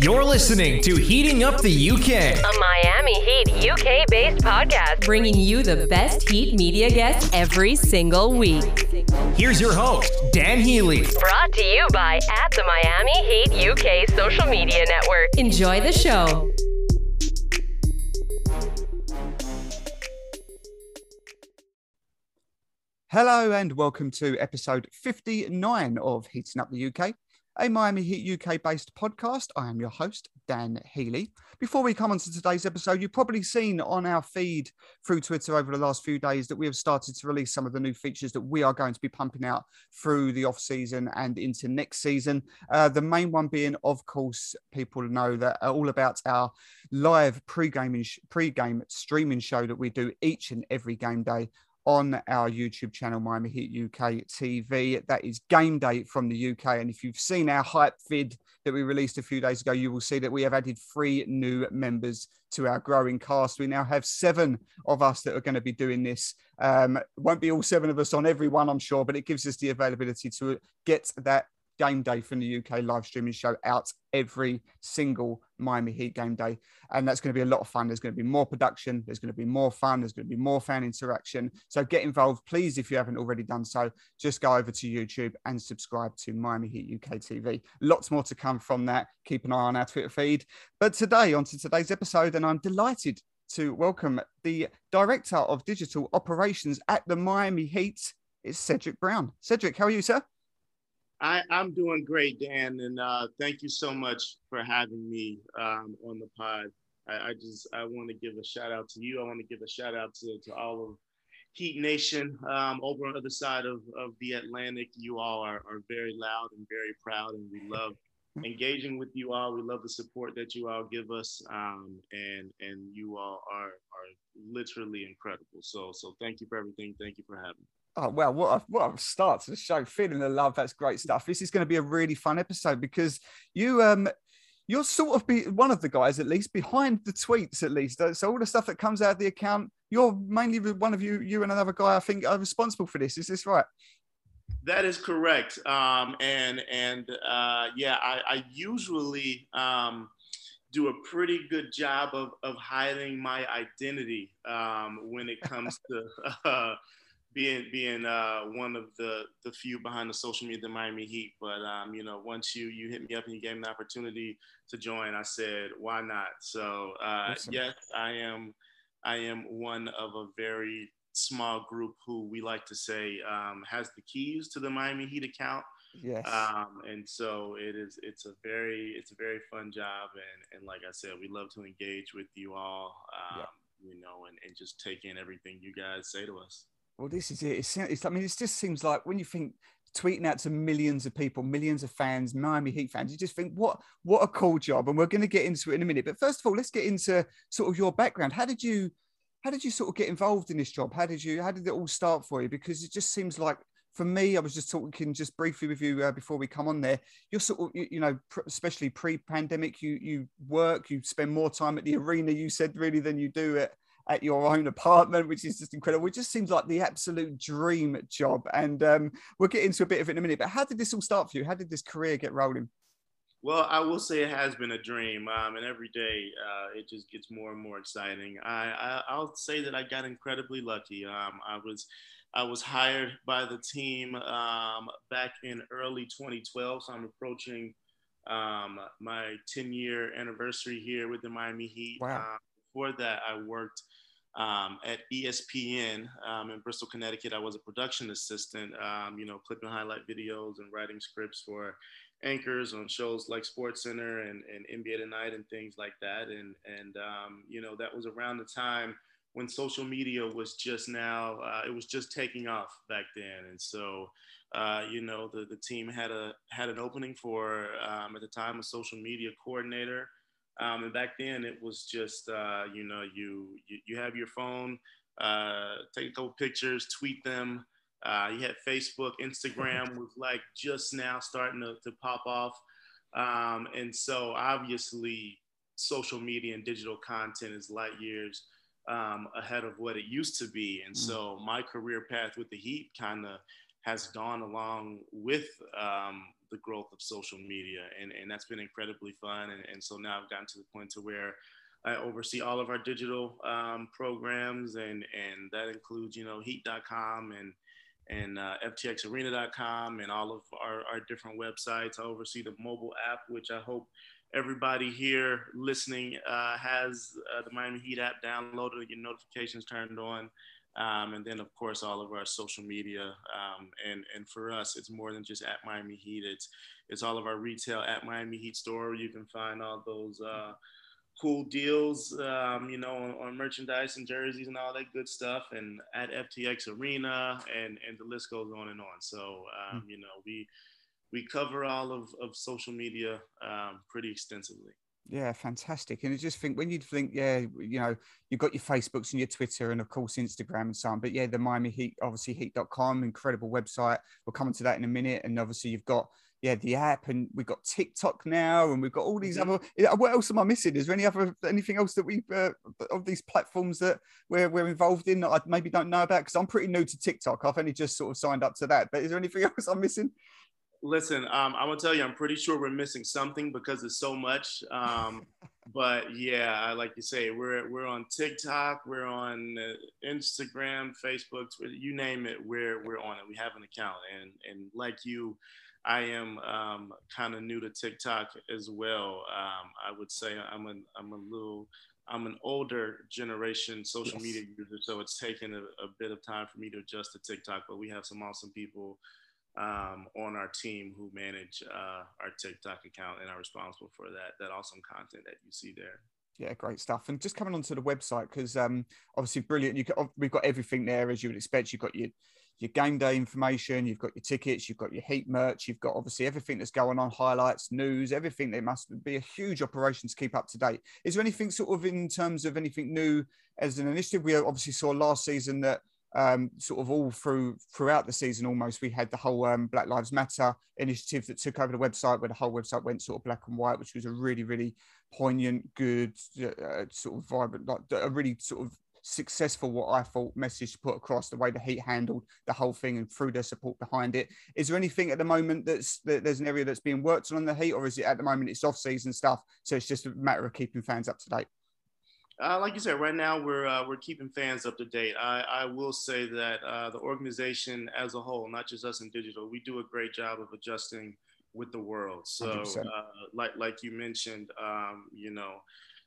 You're listening to Heating Up the UK. A Miami Heat UK based podcast bringing you the best Heat media guests every single week. Here's your host, Dan Healy. Brought to you by at the Miami Heat UK social media network. Enjoy the show. Hello and welcome to episode 59 of Heating Up the UK, a Miami Heat UK based podcast. I am your host, Dan Healy. Before we come on to today's episode, you've probably seen on our feed through Twitter over the last few days that we have started to release some of the new features that we are going to be pumping out through the off season and into next season. Uh, the main one being, of course, people know that all about our live pre-gaming pre-game streaming show that we do each and every game day on our YouTube channel, Miami Heat UK TV. That is game day from the UK. And if you've seen our hype vid that we released a few days ago, you will see that we have added three new members to our growing cast. We now have seven of us that are going to be doing this. Um, won't be all seven of us on every one, I'm sure, but it gives us the availability to get that game day from the UK live streaming show out every single Miami Heat game day. And that's going to be a lot of fun. There's going to be more production, there's going to be more fun, there's going to be more fan interaction. So get involved, please, if you haven't already done so. Just go over to YouTube and subscribe to Miami Heat UK TV. Lots more to come from that. Keep an eye on our Twitter feed. But today, on to today's episode, and I'm delighted to welcome the Director of Digital Operations at the Miami Heat. It's Cedric Brown. Cedric, how are you, sir? I, am doing great, Dan, and uh, thank you so much for having me um, on the pod. I, I just I want to give a shout out to you. I want to give a shout out to, to all of Heat Nation um, over on the other side of, of the Atlantic. You all are, are very loud and very proud, and we love engaging with you all. We love the support that you all give us, um, and and you all are are literally incredible. So so thank you for everything. Thank you for having me. Oh well, what a, what a start to the show! Feeling the love, that's great stuff. This is going to be a really fun episode because you um you're sort of be one of the guys at least behind the tweets at least. So all the stuff that comes out of the account, you're mainly one of you, you and another guy I think are responsible for this. Is this right? That is correct. Um, and and uh, yeah, I, I usually um, do a pretty good job of, of hiding my identity um, when it comes to uh, being being uh, one of the the few behind the social media the Miami Heat. But um, you know, once you you hit me up and you gave me the opportunity to join, I said, why not? So uh, awesome. yes, I am I am one of a very small group who we like to say um, has the keys to the Miami Heat account. Yes. Um, and so it is. It's a very it's a very fun job, and and like I said, we love to engage with you all. Um, yeah. You know, and, and just take in everything you guys say to us. Well, this is it. It's, it's, I mean, it just seems like when you think tweeting out to millions of people, millions of fans, Miami Heat fans, you just think, what what a cool job. And we're going to get into it in a minute. But first of all, let's get into sort of your background. How did you how did you sort of get involved in this job? How did you how did it all start for you? Because it just seems like for me, I was just talking just briefly with you uh, before we come on there. You're sort of, you, you know, pr- especially pre-pandemic, you you work, you spend more time at the arena. You said really than you do at at your own apartment, which is just incredible. It just seems like the absolute dream job. And um, we'll get into a bit of it in a minute. But how did this all start for you? How did this career get rolling? Well, I will say it has been a dream, um, and every day uh, it just gets more and more exciting. I, I will say that I got incredibly lucky. Um, I was I was hired by the team um, back in early 2012, so I'm approaching um, my 10 year anniversary here with the Miami Heat. Wow. Before that, I worked um, at ESPN um, in Bristol, Connecticut. I was a production assistant, um, you know, clipping highlight videos and writing scripts for anchors on shows like Sports Center and, and NBA Tonight and things like that. And, and um, you know, that was around the time when social media was just now, uh, it was just taking off back then. And so, uh, you know, the, the team had a had an opening for um, at the time a social media coordinator. Um, and back then it was just, uh, you know, you, you, you have your phone, uh, take a couple pictures, tweet them. Uh, you had Facebook, Instagram was like just now starting to, to pop off. Um, and so obviously social media and digital content is light years um, ahead of what it used to be. And mm. so my career path with the Heat kind of has gone along with um, the growth of social media, and and that's been incredibly fun. And, and so now I've gotten to the point to where I oversee all of our digital um, programs, and and that includes you know Heat.com and and uh, FTXArena.com and all of our, our different websites. I oversee the mobile app, which I hope everybody here listening uh, has uh, the Miami Heat app downloaded, your notifications turned on. Um, and then, of course, all of our social media. Um, and, and for us, it's more than just at Miami Heat. It's, it's all of our retail at Miami Heat store. You can find all those uh, cool deals, um, you know, on, on, merchandise and jerseys and all that good stuff. And at FTX Arena, and, and the list goes on and on. So, um, hmm. you know, we, we cover all of, of social media um, pretty extensively. Yeah, fantastic. And I just think when you think, yeah, you know, you've got your Facebooks and your Twitter and of course Instagram and so on. But yeah, the Miami Heat, obviously heat.com, incredible website. We'll come into that in a minute. And obviously you've got yeah, the app and we've got TikTok now and we've got all these mm-hmm. other what else am I missing? Is there any other anything else that we uh, of these platforms that we're, we're involved in that I maybe don't know about? Because I'm pretty new to TikTok. I've only just sort of signed up to that. But is there anything else I'm missing? Listen, um, I'm gonna tell you, I'm pretty sure we're missing something because it's so much. Um, but yeah, I like you say, we're we're on TikTok, we're on uh, Instagram, Facebook, Twitter, you name it, we're we're on it. We have an account, and and like you, I am um, kind of new to TikTok as well. Um, I would say I'm a I'm a little I'm an older generation social yes. media user, so it's taken a, a, bit of time for me to adjust to TikTok. But we have some awesome people um, on our team who manage uh, our TikTok account and are responsible for that that awesome content that you see there. Yeah, great stuff. And just coming onto the website because um, obviously brilliant. You we've got everything there as you would expect. You've got your your game day information, you've got your tickets, you've got your heat merch, you've got obviously everything that's going on, highlights, news, everything. There must be a huge operation to keep up to date. Is there anything sort of in terms of anything new as an initiative? We obviously saw last season that um, sort of all through throughout the season almost we had the whole um, black lives matter initiative that took over the website where the whole website went sort of black and white which was a really really poignant good uh, sort of vibrant like a really sort of successful what i thought message to put across the way the heat handled the whole thing and through their support behind it. Is there anything at the moment that's that there's an area that's being worked on the heat or is it at the moment it's off season stuff so it's just a matter of keeping fans up to date uh, like you said, right now we're uh, we're keeping fans up to date. I, I will say that uh, the organization as a whole, not just us in digital, we do a great job of adjusting with the world. So, uh, like like you mentioned, um, you know,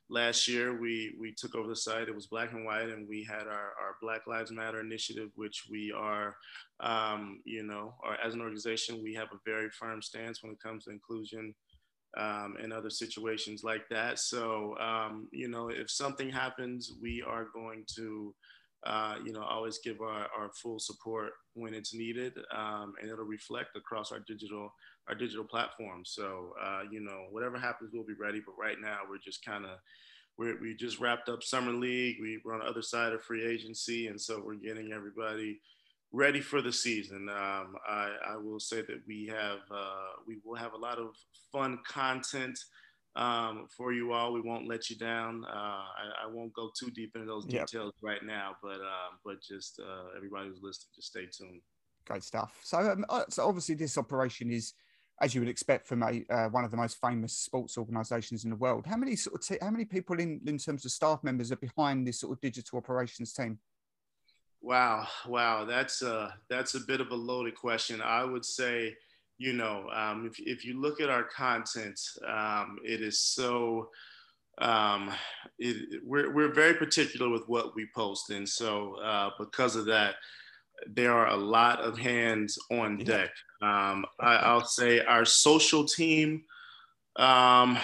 last year we we took over the site. It was black and white, and we had our, our Black Lives Matter initiative, which we are, um, you know, or as an organization, we have a very firm stance when it comes to inclusion um, and other situations like that. So, um, you know, if something happens, we are going to, uh, you know, always give our, our full support when it's needed, um, and it'll reflect across our digital our digital platforms. So, uh, you know, whatever happens, we'll be ready. But right now, we're just kind of we we just wrapped up summer league. We, we're on the other side of free agency, and so we're getting everybody ready for the season. Um, I, I, will say that we have uh, we will have a lot of fun content um, for you all. We won't let you down. Uh, I, I, won't go too deep into those details yep. right now, but um, but just uh, everybody who's listening, just stay tuned. Great stuff. So, um, uh, so obviously, this operation is. As you would expect from a uh, one of the most famous sports organisations in the world, how many sort of t- how many people in, in terms of staff members are behind this sort of digital operations team? Wow, wow, that's a that's a bit of a loaded question. I would say, you know, um, if if you look at our content, um, it is so. Um, it, we're we're very particular with what we post, and so uh, because of that, there are a lot of hands on deck. Um, I, will say our social team. Um,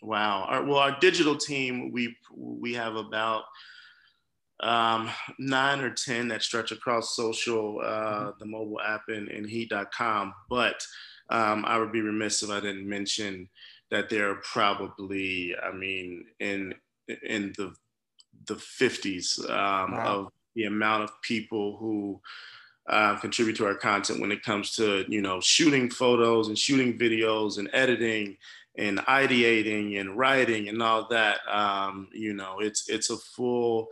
wow, our, well, our digital team, we we have about um, nine or 10 that stretch across social, uh, mm-hmm. the mobile app, and, and heat.com. But um, I would be remiss if I didn't mention that there are probably, I mean, in in the the 50s um, wow. of the amount of people who uh, contribute to our content when it comes to you know shooting photos and shooting videos and editing and ideating and writing and all that. Um, you know, it's it's a full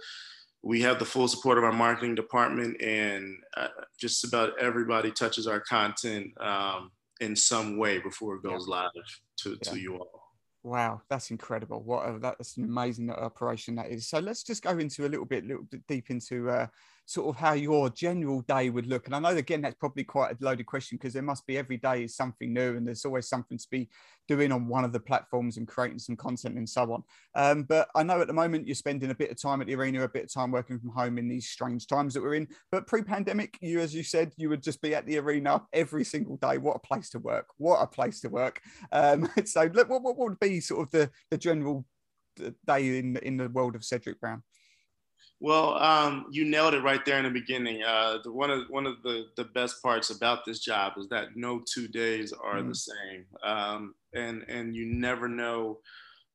we have the full support of our marketing department and uh, just about everybody touches our content um, in some way before it goes Yeah. live to, Yeah. to you all. Wow, that's incredible! What a, that's an amazing operation that is. So let's just go into a little bit, little bit deep into uh, sort of how your general day would look. And I know again that's probably quite a loaded question because there must be every day is something new, and there's always something to be doing on one of the platforms and creating some content and so on. Um, but I know at the moment you're spending a bit of time at the arena, a bit of time working from home in these strange times that we're in. But pre-pandemic, you, as you said, you would just be at the arena every single day. What a place to work! What a place to work! Um, so look, what, what would be sort of the the general day in in the world of Cedric Brown? Well, um, you nailed it right there in the beginning. Uh, the, one of one of the, the best parts about this job is that no two days are Mm. the same, um, and and you never know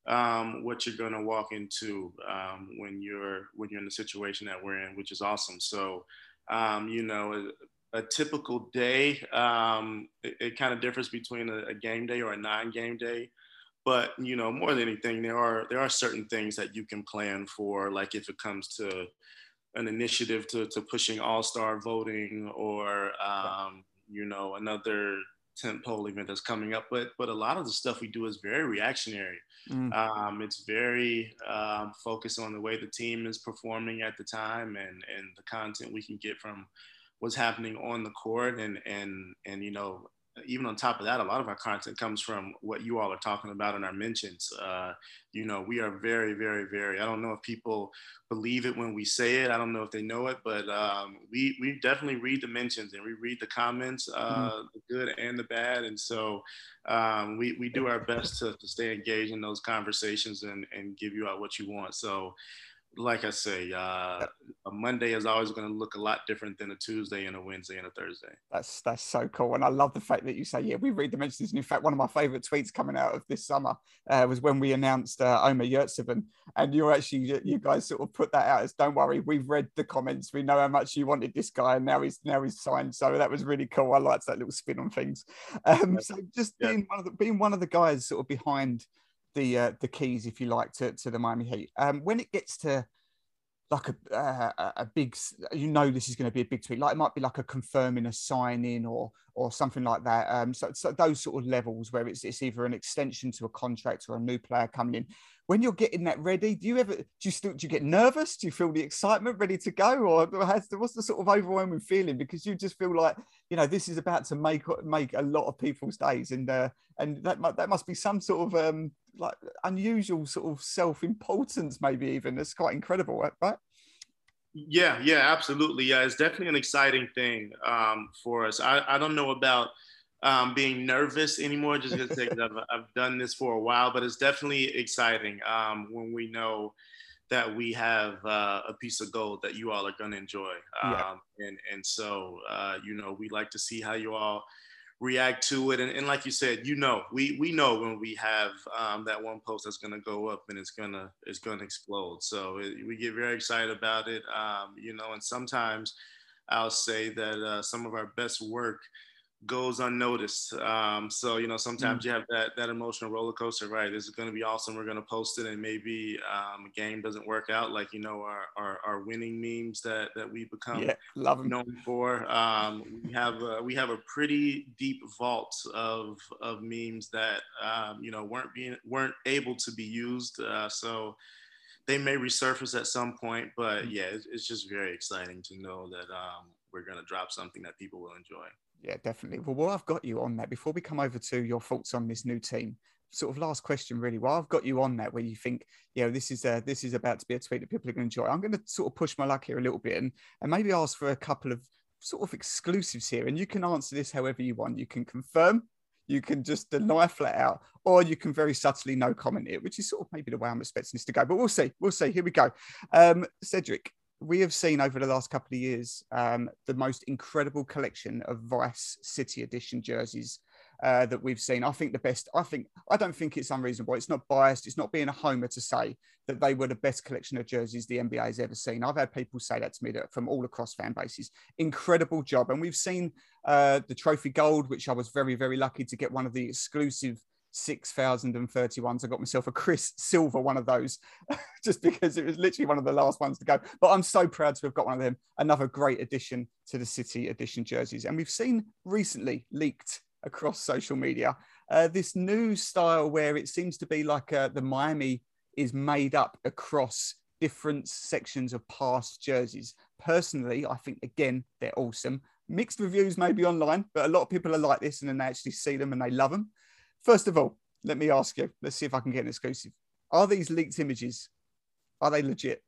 um, what you're going to walk into um, when you're when you're in the situation that we're in, which is awesome. So, um, you know, a, a typical day, um, it, it kind of differs between a, a game day or a non-game day but you know more than anything there are there are certain things that you can plan for like if it comes to an initiative to, to pushing all-star voting or um, you know another tent pole event that's coming up but but a lot of the stuff we do is very reactionary Mm. um, it's very um, focused on the way the team is performing at the time and and the content we can get from what's happening on the court and and and you know even on top of that, a lot of our content comes from what you all are talking about in our mentions. Uh, you know, we are very, very, very. I don't know if people believe it when we say it. I don't know if they know it, but um, we we definitely read the mentions and we read the comments, uh, the good and the bad. And so um, we we do our best to, to stay engaged in those conversations and and give you out what you want. So. Like I say, uh, a Monday is always going to look a lot different than a Tuesday and a Wednesday and a Thursday. That's that's so cool, and I love the fact that you say, yeah, we read the mentions. And in fact, one of my favorite tweets coming out of this summer uh, was when we announced uh, Omer Yurtseven, and you're actually you guys sort of put that out as, don't worry, we've read the comments, we know how much you wanted this guy, and now he's now he's signed. So that was really cool. I liked that little spin on things. Um, so just Yeah. being one of the being one of the guys sort of behind the uh, the keys, if you like, to, to the Miami Heat. Um, when it gets to like a uh, a- big, you know, this is going to be a big tweet. Like it might be like a confirming a sign in or or something like that. Um, so, so those sort of levels where it's it's either an extension to a contract or a new player coming in. When you're getting that ready, do you ever do you still do you get nervous? Do you feel the excitement ready to go, or has what's the sort of overwhelming feeling because you just feel like you know this is about to make make a lot of people's days, and uh, and that that must be some sort of um like unusual sort of self importance, maybe even. It's quite incredible, right? Yeah, yeah, absolutely. Yeah, it's definitely an exciting thing um, for us. I, I don't know about um, being nervous anymore, just because I've, I've done this for a while, but it's definitely exciting um, when we know that we have uh, a piece of gold that you all are going to enjoy. Um, Yeah. and, and so, uh, you know, we like to see how you all react to it. And, and like you said, you know, we, we know when we have um, that one post that's going to go up and it's to, it's to explode. So it, we get very excited about it. Um, you know, and sometimes I'll say that uh, some of our best work goes unnoticed. Um, so you know, sometimes you have that that emotional roller coaster. Right, this is going to be awesome. We're going to post it, and maybe um, a game doesn't work out. Like you know, our, our our winning memes that that we become Yeah, them. known for. Um, we have a, we have a pretty deep vault of of memes that um, you know weren't being weren't able to be used. Uh, so they may resurface at some point, but yeah, it's, it's just very exciting to know that um, we're gonna drop something that people will enjoy. Yeah, definitely. Well, while I've got you on that, before we come over to your thoughts on this new team, sort of last question, really. While I've got you on that, where you think, you know, this is a, this is about to be a tweet that people are going to enjoy, I'm going to sort of push my luck here a little bit and, and maybe ask for a couple of sort of exclusives here. And you can answer this however you want. You can confirm, you can just deny flat out, or you can very subtly no comment it, which is sort of maybe the way I'm expecting this to go. But we'll see. We'll see. Here we go. Um, Cedric, we have seen over the last couple of years um, the most incredible collection of Vice City Edition jerseys uh, that we've seen. I think the best. I think I don't think it's unreasonable. It's not biased. It's not being a homer to say that they were the best collection of jerseys the NBA has ever seen. I've had people say that to me that from all across fan bases. Incredible job, and we've seen uh, the trophy gold, which I was very very lucky to get one of the exclusive 6,031s. I got myself a Chris Silver one of those just because it was literally one of the last ones to go. But I'm so proud to have got one of them. Another great addition to the City Edition jerseys. And we've seen recently leaked across social media. Uh, this new style where it seems to be like uh, the Miami is made up across different sections of past jerseys. Personally, I think again they're awesome. Mixed reviews maybe online, but a lot of people are like this and then they actually see them and they love them. First of all, let me ask you. Let's see if I can get an exclusive. Are these leaked images? Are they legit?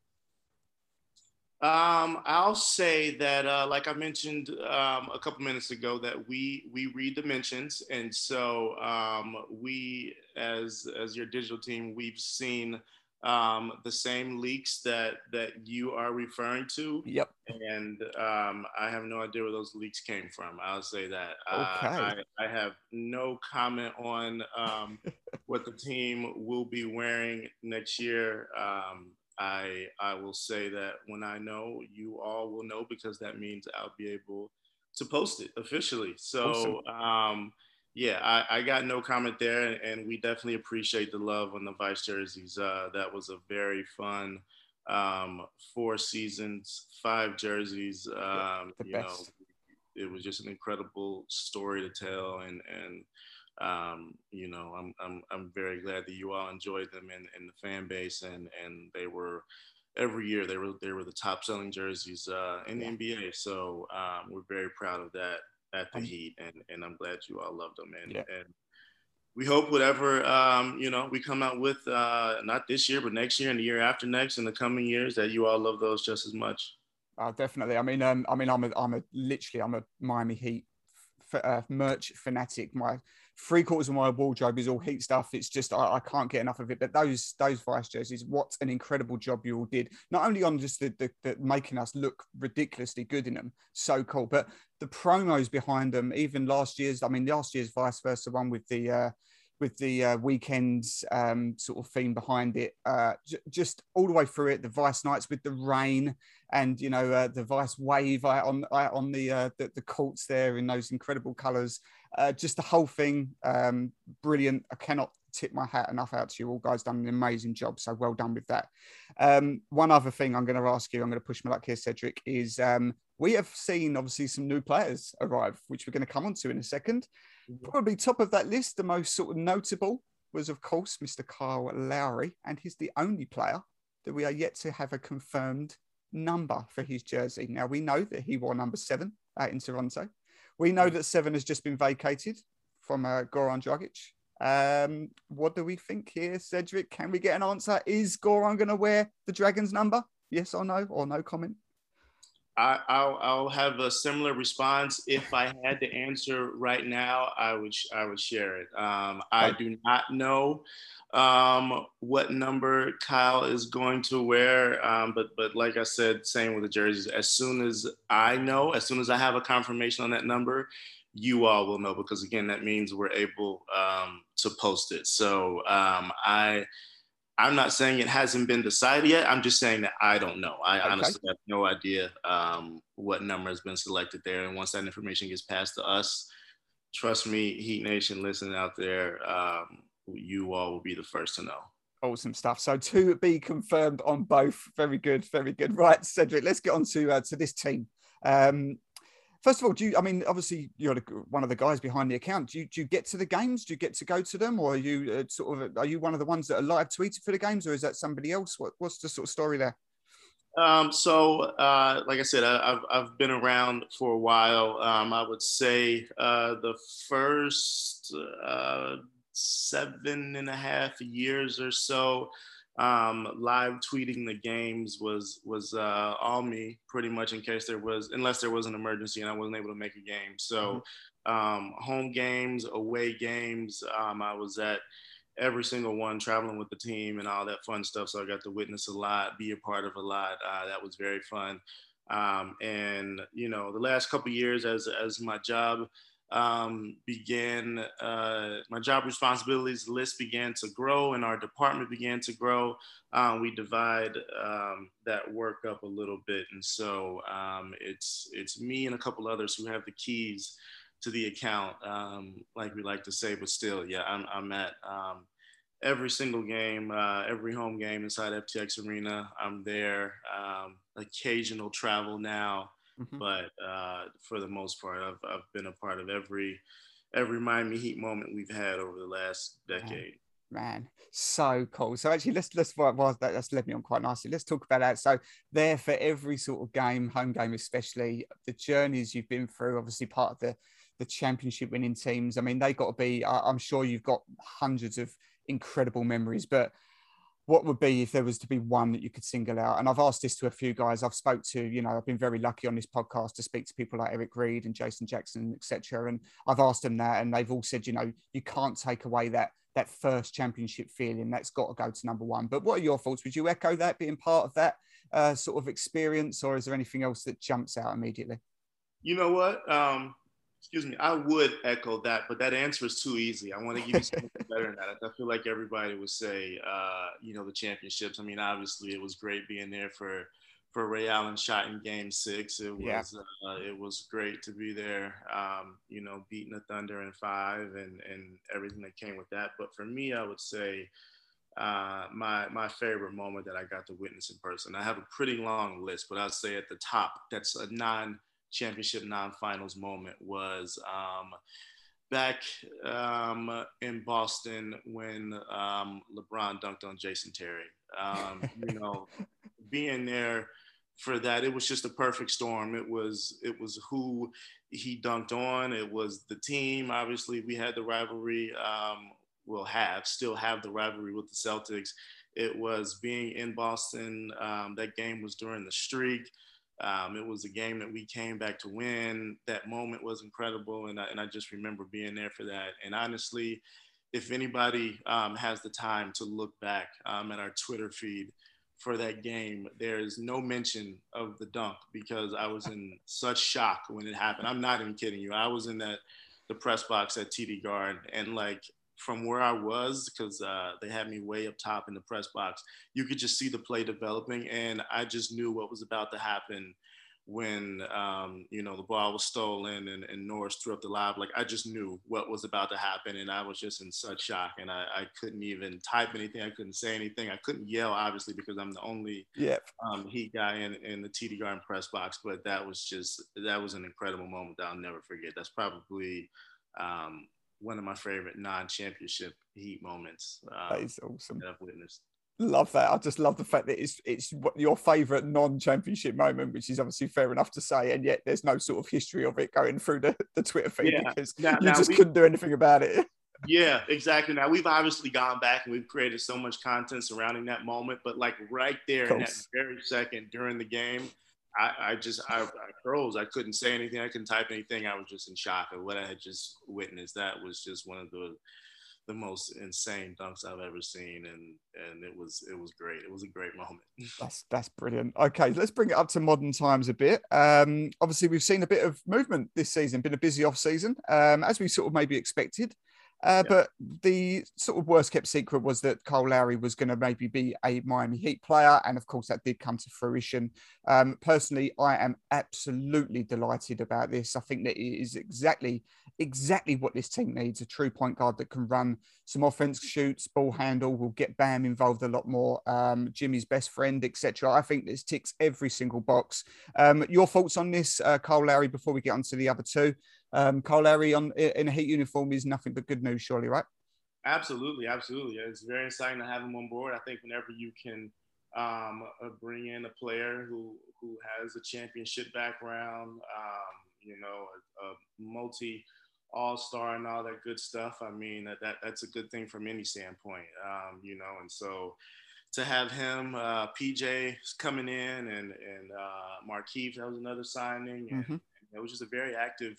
Um, I'll say that, uh, like I mentioned um, a couple minutes ago, that we we read dimensions, and so um, we, as as your digital team, we've seen um, the same leaks that that you are referring to. Yep. And um, I have no idea where those leaks came from. I'll say that. Okay. Uh, I, I have no comment on um, what the team will be wearing next year. Um, I I will say that when I know, you all will know because that means I'll be able to post it officially. So Awesome. Yeah, I, I got no comment there, and we definitely appreciate the love on the Vice jerseys. Uh, that was a very fun um, four seasons, five jerseys. Um, the you know, best. it was just an incredible story to tell, and and um, you know, I'm, I'm, I'm very glad that you all enjoyed them and, and the fan base and, and they were every year they were, they were the top selling jerseys uh, in the NBA. So um, we're very proud of that at the Um, Heat and, and I'm glad you all loved them. And, Yeah. and we hope whatever, um, you know, we come out with, uh, not this year, but next year and the year after next and the coming years that you all love those just as much. Oh, definitely. I mean, um, I mean, I'm a, I'm a literally, I'm a Miami Heat f- uh, merch fanatic. My three quarters of my wardrobe is all Heat stuff. It's just I, I can't get enough of it. But those those Vice jerseys, what an incredible job you all did! Not only on just the, the, the making us look ridiculously good in them, so cool, but the promos behind them. Even last year's, I mean, last year's Vice Versa one with the. Uh, with the uh, weekends um, sort of theme behind it, uh, j- just all the way through it. The Vice nights with the rain, and you know uh, the Vice wave on on the, uh, the the courts there in those incredible colours. Uh, just the whole thing, um, brilliant. I cannot tip my hat enough out to you all guys. Done an amazing job. So well done with that. Um, one other thing I'm going to ask you, I'm going to push my luck here, Cedric, is um, we have seen obviously some new players arrive, which we're going to come on to in a second. Probably top of that list, the most sort of notable was, of course, Mr. Kyle Lowry, and he's the only player that we are yet to have a confirmed number for his jersey. Now, we know that he wore number seven out in Toronto. We know that seven has just been vacated from uh, Goran Dragic. Um, what do we think here, Cedric? Can we get an answer? Is Goran going to wear the Dragic's number? Yes or no, or no comment? I, I'll, I'll have a similar response. If I had to answer right now, I would sh- I would share it. Um, I do not know um, what number Kyle is going to wear, um, but but like I said, same with the jerseys. As soon as I know, as soon as I have a confirmation on that number, you all will know because again, that means we're able um, to post it. So um, I. I'm not saying it hasn't been decided yet. I'm just saying that I don't know. I Okay. honestly have no idea um, what number has been selected there. And once that information gets passed to us, trust me, Heat Nation listening out there, um, you all will be the first to know. Awesome stuff. So to be confirmed on both. Very good, very good. Right, Cedric. Let's get on to uh, to this team. Um, first of all, do you? I mean, obviously you're one of the guys behind the account. Do you, do you get to the games? Do you get to go to them, or are you uh, sort of are you one of the ones that are live tweeted for the games, or is that somebody else? What, what's the sort of story there? Um, so, uh, like I said, I, I've, I've been around for a while. Um, I would say uh, the first uh, seven and a half years or so, um, live tweeting the games was was uh, all me, pretty much, in case there was, unless there was an emergency and I wasn't able to make a game. So, um, home games, away games, um, I was at every single one traveling with the team and all that fun stuff. So I got to witness a lot, be a part of a lot. Uh, that was very fun. Um, and you know, the last couple years as as my job um, began, uh, my job responsibilities list began to grow, and our department began to grow. Um, we divide um, that work up a little bit, and so um, it's it's me and a couple others who have the keys to the account, um, like we like to say. But still, yeah, I'm I'm at um, every single game, uh, every home game inside FTX Arena. I'm there. Occasional travel now, Mhm. but uh, for the most part, I've I've been a part of every every Miami Heat moment we've had over the last decade. Man, so cool. So actually, let's let's well, that, that's led me on quite nicely. Let's talk about that. So there for every sort of game, home game especially, the journeys you've been through. Obviously, part of the the championship winning teams. I mean, they got to be. I, I'm sure you've got hundreds of incredible memories, but what would be if there was to be one that you could single out? And I've asked this to a few guys I've spoke to. You know, I've been very lucky on this podcast to speak to people like Eric Reid and Jason Jackson, etc. And I've asked them that, and they've all said, you know, you can't take away that that first championship feeling. That's got to go to number one. But what are your thoughts? Would you echo that being part of that uh, sort of experience, or is there anything else that jumps out immediately? You know what? Um, excuse me, I would echo that, but that answer is too easy. I want to give you something better than that. I feel like everybody would say, uh, you know, the championships. I mean, obviously, it was great being there for for Ray Allen shot in Game Six. It was yeah. uh, it was great to be there. Um, you know, beating the Thunder in five and and everything that came with that. But for me, I would say. Uh, my my favorite moment that I got to witness in person. I have a pretty long list, but I'd say at the top, that's a non championship non-finals moment was um, back um, in Boston when um, LeBron dunked on Jason Terry. Um, you know, being there for that, it was just a perfect storm. It was it was who he dunked on. It was the team. Obviously, we had the rivalry. Um, we'll have still have the rivalry with the Celtics. It was being in Boston. Um, that game was during the streak. Um, it was a game that we came back to win. That moment was incredible, and I, and I just remember being there for that. And honestly, if anybody um, has the time to look back um, at our Twitter feed for that game, there is no mention of the dunk because I was in such shock when it happened. I'm not even kidding you. I was in that the press box at TD Garden, and like from where I was, because uh, they had me way up top in the press box, you could just see the play developing, and I just knew what was about to happen when um, you know the ball was stolen and, and Norris threw up the lob. Like I just knew what was about to happen, and I was just in such shock, and I, I couldn't even type anything. I couldn't say anything. I couldn't yell, obviously, because I'm the only yep. um, Heat guy in, in the TD Garden press box. But that was just that was an incredible moment that I'll never forget. That's probably um, one of my favorite non-championship Heat moments. Um, that is awesome. That I've witnessed. Love that. I just love the fact that it's it's your favorite non-championship moment, which is obviously fair enough to say, and yet there's no sort of history of it going through the, the Twitter feed yeah. because now, you now just we, couldn't do anything about it. Yeah, exactly. Now we've obviously gone back and we've created so much content surrounding that moment, but like right there in that very second during the game, I, I just I, I froze. I couldn't say anything. I couldn't type anything. I was just in shock at what I had just witnessed. That was just one of the the most insane dunks I've ever seen, and and it was it was great. It was a great moment. That's that's brilliant. Okay, let's bring it up to modern times a bit. Um, obviously, we've seen a bit of movement this season. Been a busy off season, um, as we sort of maybe expected. Uh, yeah. But the sort of worst kept secret was that Kyle Lowry was going to maybe be a Miami Heat player. And of course, that did come to fruition. Um, personally, I am absolutely delighted about this. I think that it is exactly, exactly what this team needs a true point guard that can run some offense, shoots, ball handle, will get Bam involved a lot more. Um, Jimmy's best friend, etc. I think this ticks every single box. Um, your thoughts on this, uh, Lowry, before we get on to the other two? Um, Kyle Lowry on in a Heat uniform is nothing but good news, surely, right? Absolutely, absolutely. It's very exciting to have him on board. I think whenever you can um, uh, bring in a player who who has a championship background, um, you know, a, a multi all star and all that good stuff. I mean, that, that that's a good thing from any standpoint, um, you know. And so to have him, uh, PJ coming in, and and uh, that was another signing, and, mm-hmm. and it was just a very active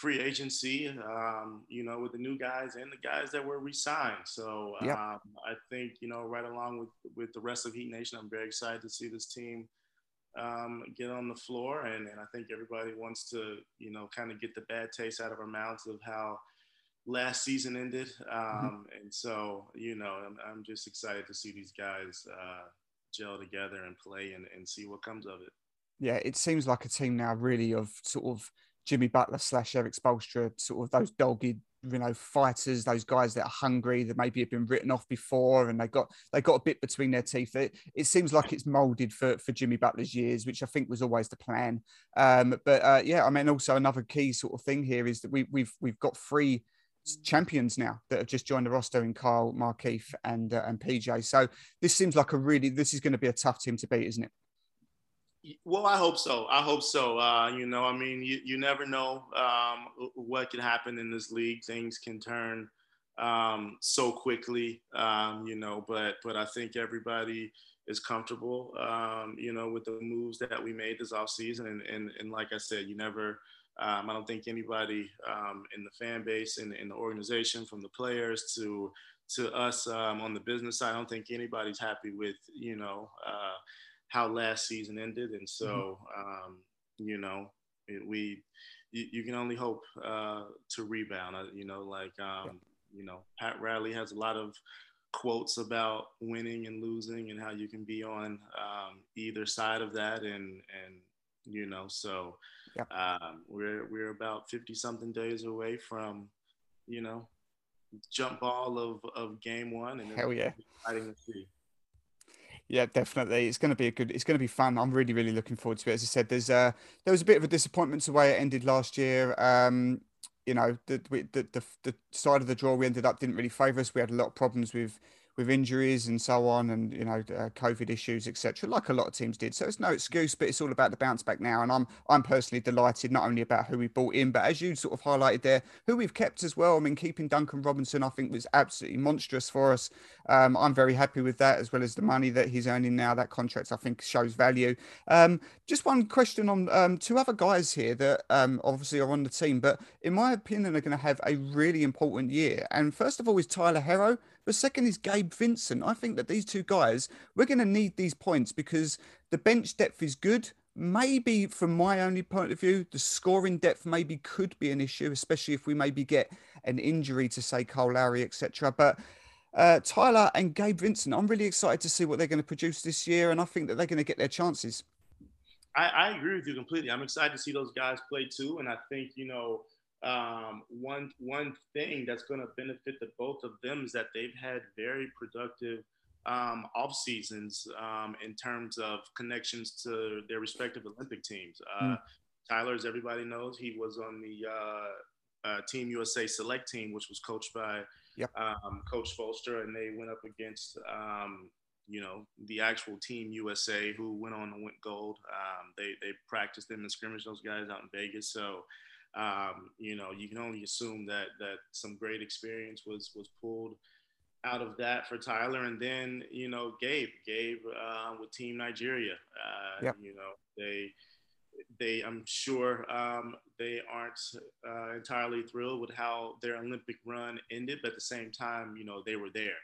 free agency, um, you know, with the new guys and the guys that were re-signed. So yep. um, I think, you know, right along with with the rest of Heat Nation, I'm very excited to see this team um, get on the floor, and, and I think everybody wants to, you know, kind of get the bad taste out of our mouths of how last season ended. Mm-hmm. Um, and so, you know, I'm, I'm, just excited to see these guys uh, gel together and play and, and see what comes of it. Yeah, it seems like a team now really of sort of Jimmy Butler slash Erik Spoelstra, sort of those dogged you know fighters, those guys that are hungry, that maybe have been written off before, and they got they got a bit between their teeth. It, it seems like it's moulded for for Jimmy Butler's years, which I think was always the plan. Um, but uh, yeah, I mean, also another key sort of thing here is that we, we've we've got three champions now that have just joined the roster in Kyle Markieff and uh, and PJ. So this seems like a really this is going to be a tough team to beat, isn't it? Well, I hope so. I hope so. Uh, you know, I mean, you, you never know um, what can happen in this league. Things can turn um, so quickly, um, you know, but but I think everybody is comfortable, um, you know, with the moves that we made this offseason. And, and, and like I said, you never, um, I don't think anybody um, in the fan base and in the organization, from the players to to us on the business side, I don't think anybody's happy with, you know, uh, how last season ended, and so mm-hmm. um, you know it, we you, you, can only hope uh, to rebound. Uh, you know, like um, you know Pat Riley has a lot of quotes about winning and losing and how you can be on um, either side of that, and and you know so um, we're we're about fifty something days away from you know jump ball of of game one, and hell yeah, exciting to see. Yeah, definitely. It's going to be a good. It's going to be fun. I'm really, really looking forward to it. As I said, there's uh there was a bit of a disappointment to the way it ended last year. Um, you know, the the the, the side of the draw we ended up didn't really favour us. We had a lot of problems with with injuries and so on, and you know, uh, COVID issues, etc. Like a lot of teams did. So it's no excuse, but it's all about the bounce back now. And I'm I'm personally delighted not only about who we brought in, but as you sort of highlighted there, who we've kept as well. I mean, keeping Duncan Robinson, I think, was absolutely monstrous for us. Um, I'm very happy with that, as well as the money that he's earning now. That contract, I think, shows value. Um, just one question on um, two other guys here that um, obviously are on the team, but in my opinion, are going to have a really important year. And first of all, is Tyler Herro. But second is Gabe Vincent. I think that these two guys, we're going to need these points because the bench depth is good. Maybe from my only point of view, the scoring depth maybe could be an issue, especially if we maybe get an injury to say Kyle Lowry, etc. But uh, Tyler and Gabe Vincent, I'm really excited to see what they're going to produce this year, and I think that they're going to get their chances. I, I agree with you completely. I'm excited to see those guys play too, and I think you know um, one one thing that's going to benefit the both of them is that they've had very productive um, off seasons um, in terms of connections to their respective Olympic teams. Uh, mm. Tyler, as everybody knows, he was on the uh, uh, Team USA Select team, which was coached by yep. Um, Coach Foster, and they went up against um, you know the actual Team USA, who went on and went gold. Um, they they practiced them and scrimmaged those guys out in Vegas, so um, you know, you can only assume that that some great experience was was pulled out of that for Tyler, and then you know, Gabe, Gabe uh, with Team Nigeria. Uh. You know, they they I'm sure um, they aren't uh, entirely thrilled with how their Olympic run ended, but at the same time, you know, they were there.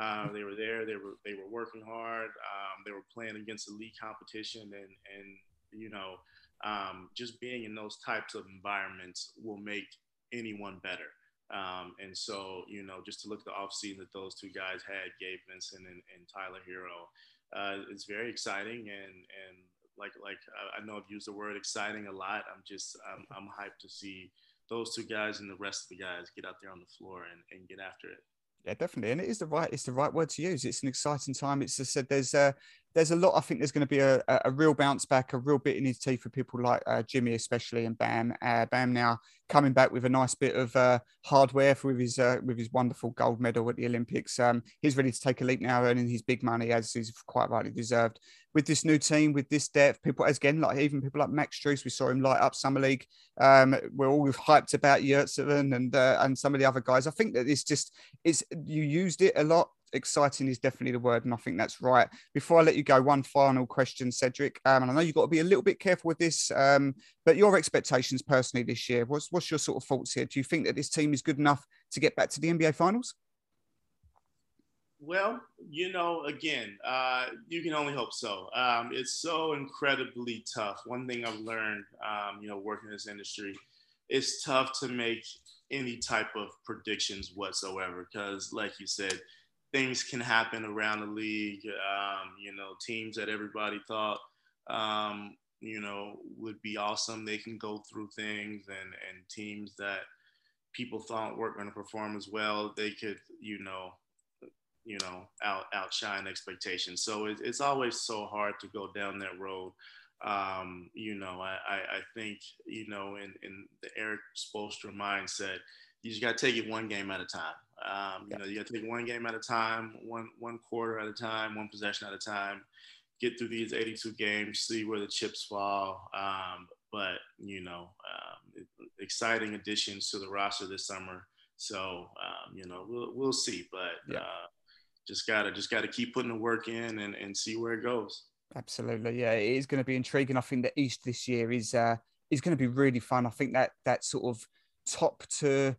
Uh, they were there. They were they were working hard. Um, they were playing against elite competition, and and you know um, just being in those types of environments will make anyone better. Um, and so, you know, just to look at the offseason that those two guys had, Gabe Vincent and, and Tyler Herro, uh, it's very exciting. And, and like, like I know I've used the word exciting a lot. I'm just, I'm, I'm hyped to see those two guys and the rest of the guys get out there on the floor and, and get after it. Yeah, definitely, and it is the right. It's the right word to use. It's an exciting time. It's just said there's a there's a lot. I think there's going to be a, a real bounce back, a real bit in his teeth for people like uh, Jimmy, especially, and Bam. Uh, Bam now coming back with a nice bit of uh, hardware for with his uh, with his wonderful gold medal at the Olympics. Um, he's ready to take a leap now, earning his big money as he's quite rightly deserved. With this new team, with this depth, people as again like even people like Max Strus, we saw him light up summer league. Um, we're all hyped about Yurtseven and uh, and some of the other guys. I think that it's just it's you used it a lot exciting is definitely the word, and I think that's right. Before I let you go, one final question, Cedric. Um, and I know you've got to be a little bit careful with this, um, but your expectations personally this year, what's, what's your sort of thoughts here? Do you think that this team is good enough to get back to the NBA Finals? Well, you know, again, uh, you can only hope so. Um, it's so incredibly tough. One thing I've learned, um, you know, working in this industry, it's tough to make any type of predictions whatsoever because, like you said, things can happen around the league. Um, you know, teams that everybody thought, um, you know, would be awesome. They can go through things, and and teams that, people thought weren't going to perform as well, they could, you know, you know, out outshine expectations. So it, it's always so hard to go down that road. Um, you know, I, I, I think, you know, in, in the Erik Spoelstra mindset, you just got to take it one game at a time. Um, you know, you got to take one game at a time, one one quarter at a time, one possession at a time. Get through these 82 games, see where the chips fall. Um, but you know, um, exciting additions to the roster this summer. So um, you know, we'll we'll see. But yeah. uh, just gotta just gotta keep putting the work in and, and see where it goes. Absolutely, yeah, it is going to be intriguing. I think the East this year is uh, is going to be really fun. I think that that sort of top to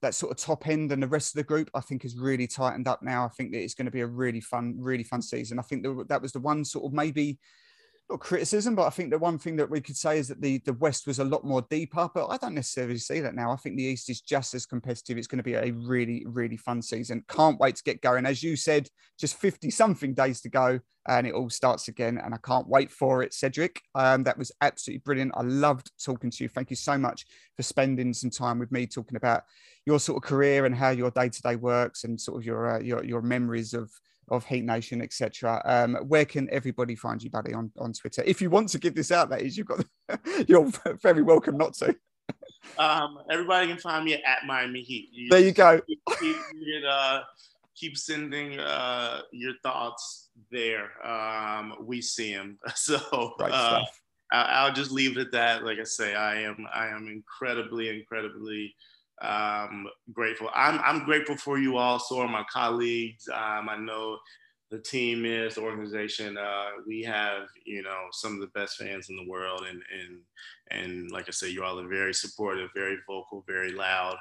that sort of top end and the rest of the group, I think, has really tightened up now. I think that it's going to be a really fun, really fun season. I think that was the one sort of maybe not criticism, but I think the one thing that we could say is that the, the West was a lot more deeper, but I don't necessarily see that now. I think the East is just as competitive. It's going to be a really, really fun season. Can't wait to get going. As you said, just 50 something days to go and it all starts again. And I can't wait for it, Cedric. Um, that was absolutely brilliant. I loved talking to you. Thank you so much for spending some time with me talking about your sort of career and how your day to day works and sort of your, uh, your, your memories of of Heat Nation, etc. Um, where can everybody find you, buddy, on, on Twitter? If you want to give this out, that is, you've got you're very welcome not to. Um, everybody can find me at Miami Heat. You, there you go. You, you uh, keep sending uh, your thoughts there. Um, we see them. So uh, I'll just leave it at that. Like I say, I am I am incredibly, incredibly um, grateful. I'm, I'm grateful for you all. So are my colleagues. Um, I know the team is the organization. Uh, we have you know some of the best fans in the world, and and and like I said, you all are very supportive, very vocal, very loud.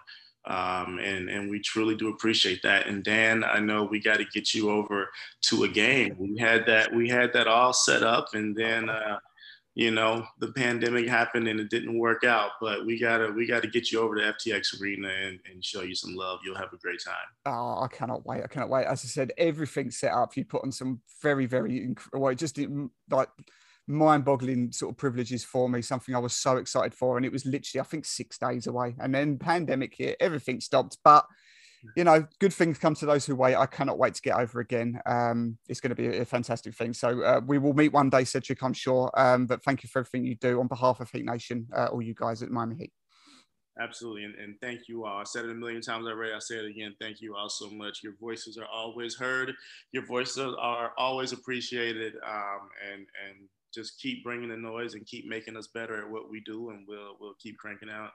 Um, and and we truly do appreciate that. And Dan, I know we got to get you over to a game. We had that we had that all set up, and then uh, you know the pandemic happened and it didn't work out but we gotta we gotta get you over to ftx arena and, and show you some love. You'll have a great time. Oh i cannot wait. I cannot wait. As i said everything's set up. You put on some very very well just like mind-boggling sort of privileges for me something i was so excited for. And it was literally i think six days away. And then pandemic hit everything stopped. But you know, good things come to those who wait. I cannot wait to get over again. Um, it's going to be a, fantastic thing. So uh, we will meet one day, Cedric, I'm sure. Um, but thank you for everything you do on behalf of Heat Nation, uh, all you guys at Miami Heat. Absolutely. And, and thank you all. I said it a million times already. I say it again. Thank you all so much. Your voices are always heard. Your voices are always appreciated. Um, and, and just keep bringing the noise and keep making us better at what we do. And we'll, we'll keep cranking out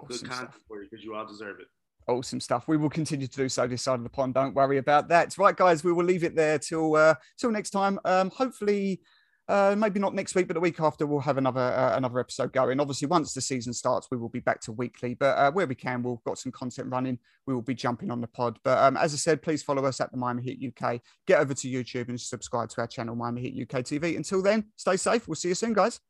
awesome good content for you because you all deserve it. Awesome stuff. We will continue to do so this side of the pond. Don't worry about that. Right, guys, we will leave it there till uh, till next time. Um, hopefully, uh, maybe not next week, but the week after, we'll have another uh, another episode going. Obviously, once the season starts, we will be back to weekly. But uh, where we can, we've got some content running. We will be jumping on the pod. But um, as I said, please follow us at the Miami Heat UK. Get over to YouTube and subscribe to our channel, Miami Heat UK TV. Until then, stay safe. We'll see you soon, guys.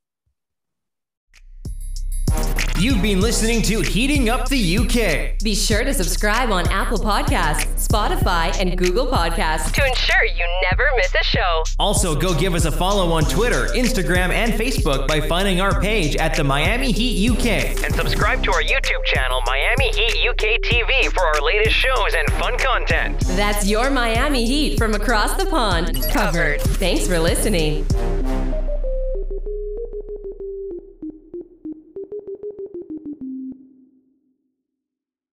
You've been listening to Heating Up the UK. Be sure to subscribe on Apple Podcasts, Spotify, and Google Podcasts to ensure you never miss a show. Also, go give us a follow on Twitter, Instagram, and Facebook by finding our page at the Miami Heat UK. And subscribe to our YouTube channel, Miami Heat UK TV, for our latest shows and fun content. That's your Miami Heat from across the pond covered. Thanks for listening.